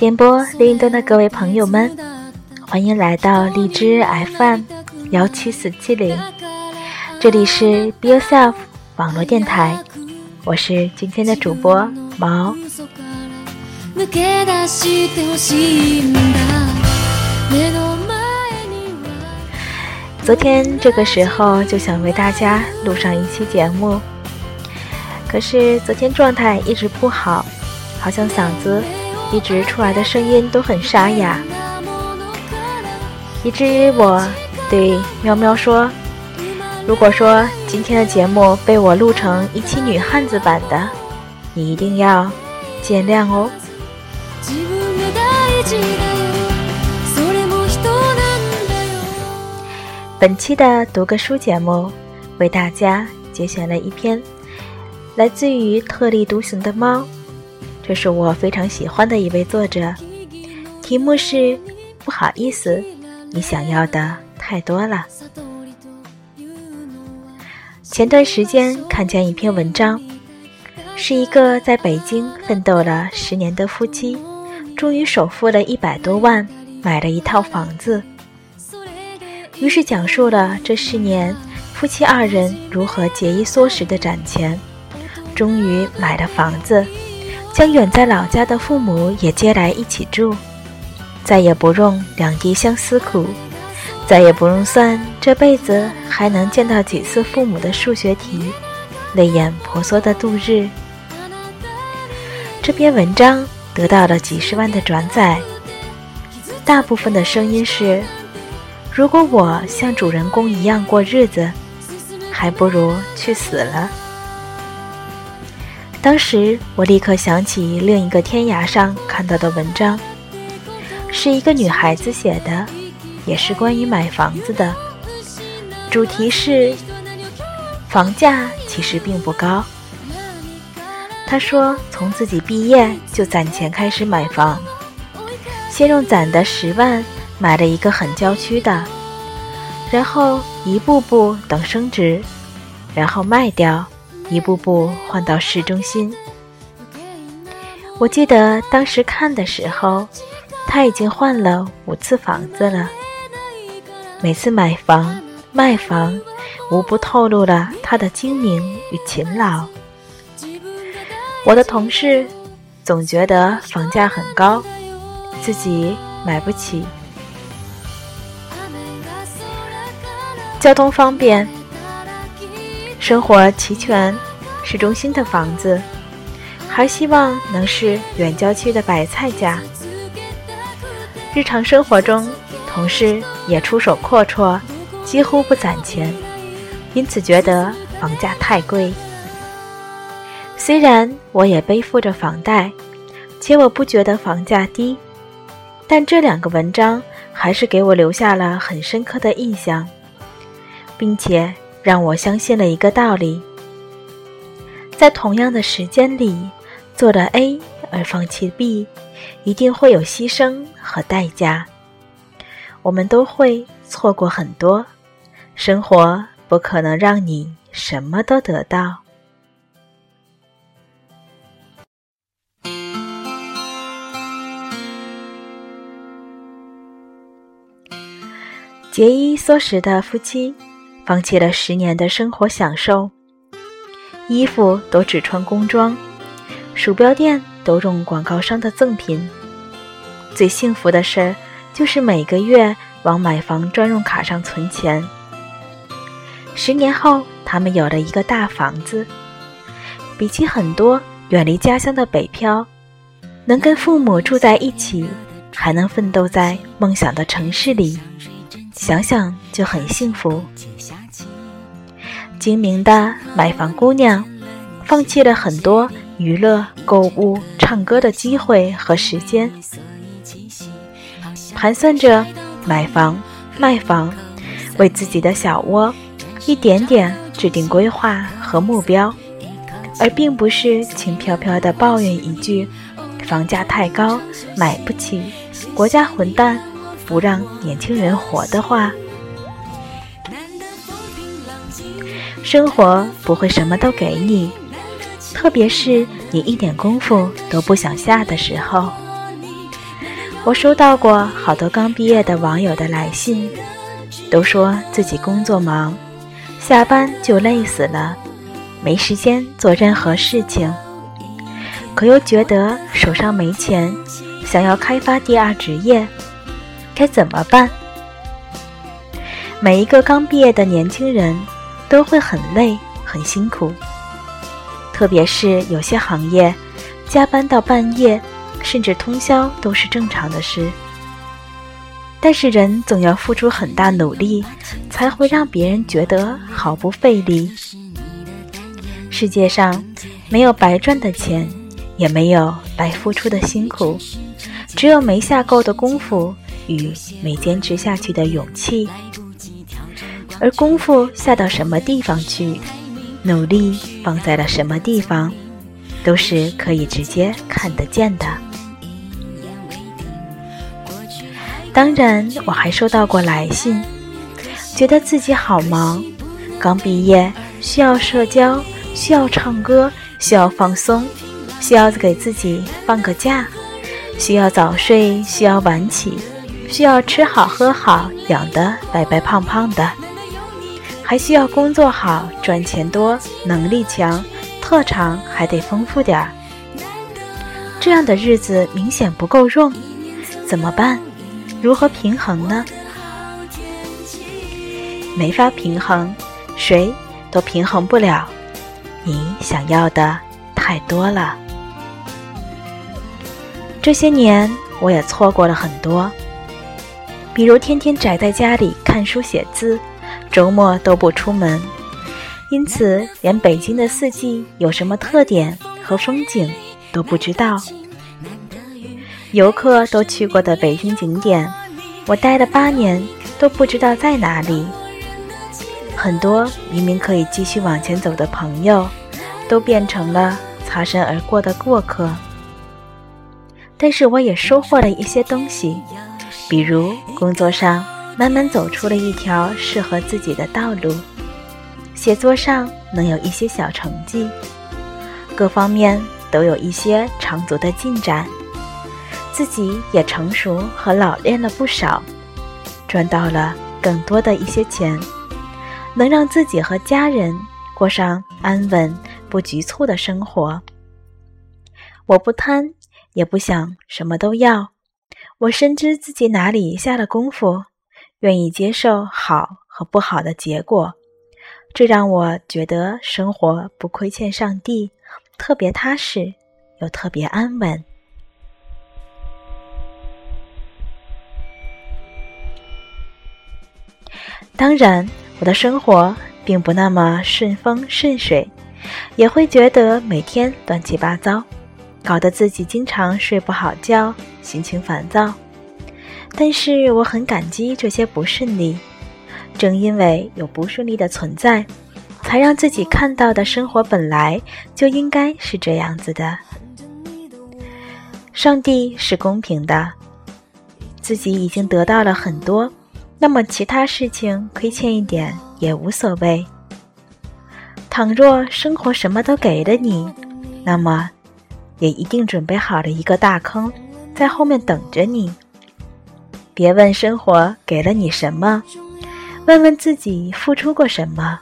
电波另一端的各位朋友们，欢迎来到荔枝 FM 幺七四七零，这里是 Be Yourself 网络电台，我是今天的主播毛。昨天这个时候就想为大家录上一期节目，可是昨天状态一直不好，好像嗓子。一直出来的声音都很沙哑，以至于我对喵喵说：“如果说今天的节目被我录成一期女汉子版的，你一定要见谅哦。”本期的读个书节目，为大家节选了一篇来自于特立独行的猫。这是我非常喜欢的一位作者，题目是“不好意思，你想要的太多了”。前段时间看见一篇文章，是一个在北京奋斗了十年的夫妻，终于首付了一百多万买了一套房子。于是讲述了这十年夫妻二人如何节衣缩食的攒钱，终于买了房子。将远在老家的父母也接来一起住，再也不用两地相思苦，再也不用算这辈子还能见到几次父母的数学题，泪眼婆娑的度日。这篇文章得到了几十万的转载，大部分的声音是：如果我像主人公一样过日子，还不如去死了。当时我立刻想起另一个天涯上看到的文章，是一个女孩子写的，也是关于买房子的。主题是房价其实并不高。她说从自己毕业就攒钱开始买房，先用攒的十万买了一个很郊区的，然后一步步等升值，然后卖掉。一步步换到市中心。我记得当时看的时候，他已经换了五次房子了。每次买房卖房，无不透露了他的精明与勤劳。我的同事总觉得房价很高，自己买不起。交通方便。生活齐全，市中心的房子，还希望能是远郊区的白菜价。日常生活中，同事也出手阔绰，几乎不攒钱，因此觉得房价太贵。虽然我也背负着房贷，且我不觉得房价低，但这两个文章还是给我留下了很深刻的印象，并且。让我相信了一个道理：在同样的时间里，做了 A 而放弃 B，一定会有牺牲和代价。我们都会错过很多，生活不可能让你什么都得到。节衣缩食的夫妻。放弃了十年的生活享受，衣服都只穿工装，鼠标垫都用广告商的赠品。最幸福的事儿就是每个月往买房专用卡上存钱。十年后，他们有了一个大房子，比起很多远离家乡的北漂，能跟父母住在一起，还能奋斗在梦想的城市里，想想就很幸福。精明的买房姑娘，放弃了很多娱乐、购物、唱歌的机会和时间，盘算着买房、卖房，为自己的小窝一点点制定规划和目标，而并不是轻飘飘的抱怨一句“房价太高，买不起，国家混蛋，不让年轻人活”的话。生活不会什么都给你，特别是你一点功夫都不想下的时候。我收到过好多刚毕业的网友的来信，都说自己工作忙，下班就累死了，没时间做任何事情，可又觉得手上没钱，想要开发第二职业，该怎么办？每一个刚毕业的年轻人都会很累、很辛苦，特别是有些行业，加班到半夜。甚至通宵都是正常的事，但是人总要付出很大努力，才会让别人觉得毫不费力。世界上没有白赚的钱，也没有白付出的辛苦，只有没下够的功夫与没坚持下去的勇气。而功夫下到什么地方去，努力放在了什么地方，都是可以直接看得见的。当然，我还收到过来信，觉得自己好忙，刚毕业需要社交，需要唱歌，需要放松，需要给自己放个假，需要早睡，需要晚起，需要吃好喝好，养得白白胖胖的，还需要工作好，赚钱多，能力强，特长还得丰富点儿。这样的日子明显不够用，怎么办？如何平衡呢？没法平衡，谁都平衡不了。你想要的太多了。这些年我也错过了很多，比如天天宅在家里看书写字，周末都不出门，因此连北京的四季有什么特点和风景都不知道。游客都去过的北京景点，我待了八年都不知道在哪里。很多明明可以继续往前走的朋友，都变成了擦身而过的过客。但是我也收获了一些东西，比如工作上慢慢走出了一条适合自己的道路，写作上能有一些小成绩，各方面都有一些长足的进展。自己也成熟和老练了不少，赚到了更多的一些钱，能让自己和家人过上安稳不局促的生活。我不贪，也不想什么都要，我深知自己哪里下了功夫，愿意接受好和不好的结果，这让我觉得生活不亏欠上帝，特别踏实，又特别安稳。当然，我的生活并不那么顺风顺水，也会觉得每天乱七八糟，搞得自己经常睡不好觉，心情烦躁。但是我很感激这些不顺利，正因为有不顺利的存在，才让自己看到的生活本来就应该是这样子的。上帝是公平的，自己已经得到了很多。那么其他事情亏欠一点也无所谓。倘若生活什么都给了你，那么也一定准备好了一个大坑在后面等着你。别问生活给了你什么，问问自己付出过什么。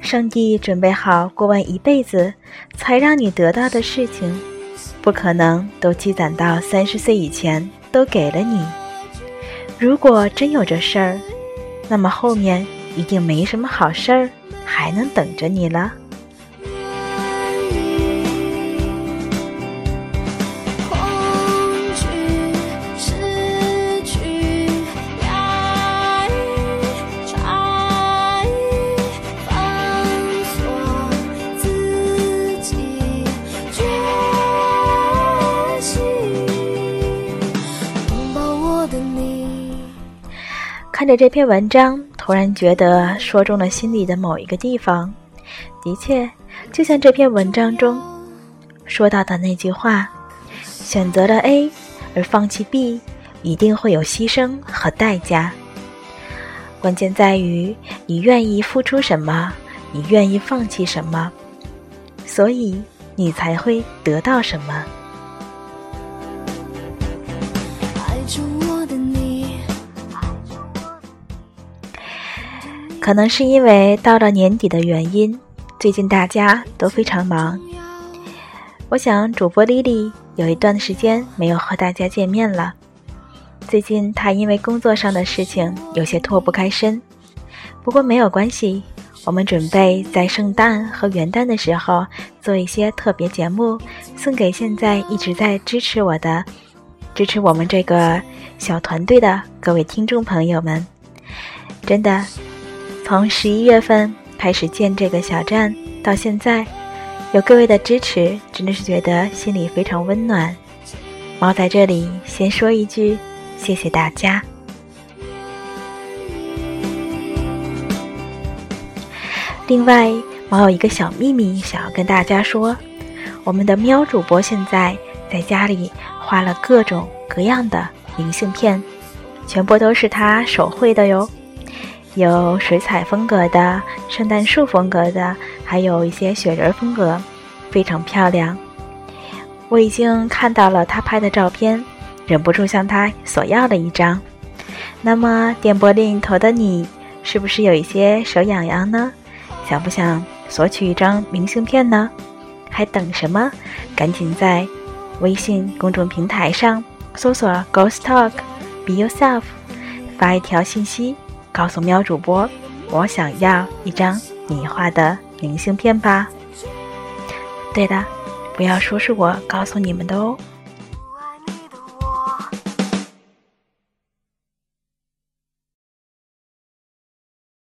上帝准备好过完一辈子才让你得到的事情，不可能都积攒到三十岁以前都给了你。如果真有这事儿，那么后面一定没什么好事儿还能等着你了。看着这篇文章，突然觉得说中了心里的某一个地方。的确，就像这篇文章中说到的那句话：“选择了 A 而放弃 B，一定会有牺牲和代价。关键在于你愿意付出什么，你愿意放弃什么，所以你才会得到什么。”可能是因为到了年底的原因，最近大家都非常忙。我想主播莉莉有一段时间没有和大家见面了。最近她因为工作上的事情有些脱不开身，不过没有关系，我们准备在圣诞和元旦的时候做一些特别节目，送给现在一直在支持我的、支持我们这个小团队的各位听众朋友们。真的，从十一月份开始建这个小站到现在。有各位的支持，真的是觉得心里非常温暖。猫在这里先说一句，谢谢大家。另外，猫有一个小秘密想要跟大家说：我们的喵主播现在在家里画了各种各样的明信片，全部都是他手绘的哟。有水彩风格的、圣诞树风格的，还有一些雪人风格，非常漂亮。我已经看到了他拍的照片，忍不住向他索要了一张。那么电波另一头的你，是不是有一些手痒痒呢？想不想索取一张明信片呢？还等什么？赶紧在微信公众平台上搜索 “Ghost Talk”，Be Yourself，发一条信息。告诉喵主播，我想要一张你画的明信片吧。对的，不要说是我告诉你们的哦。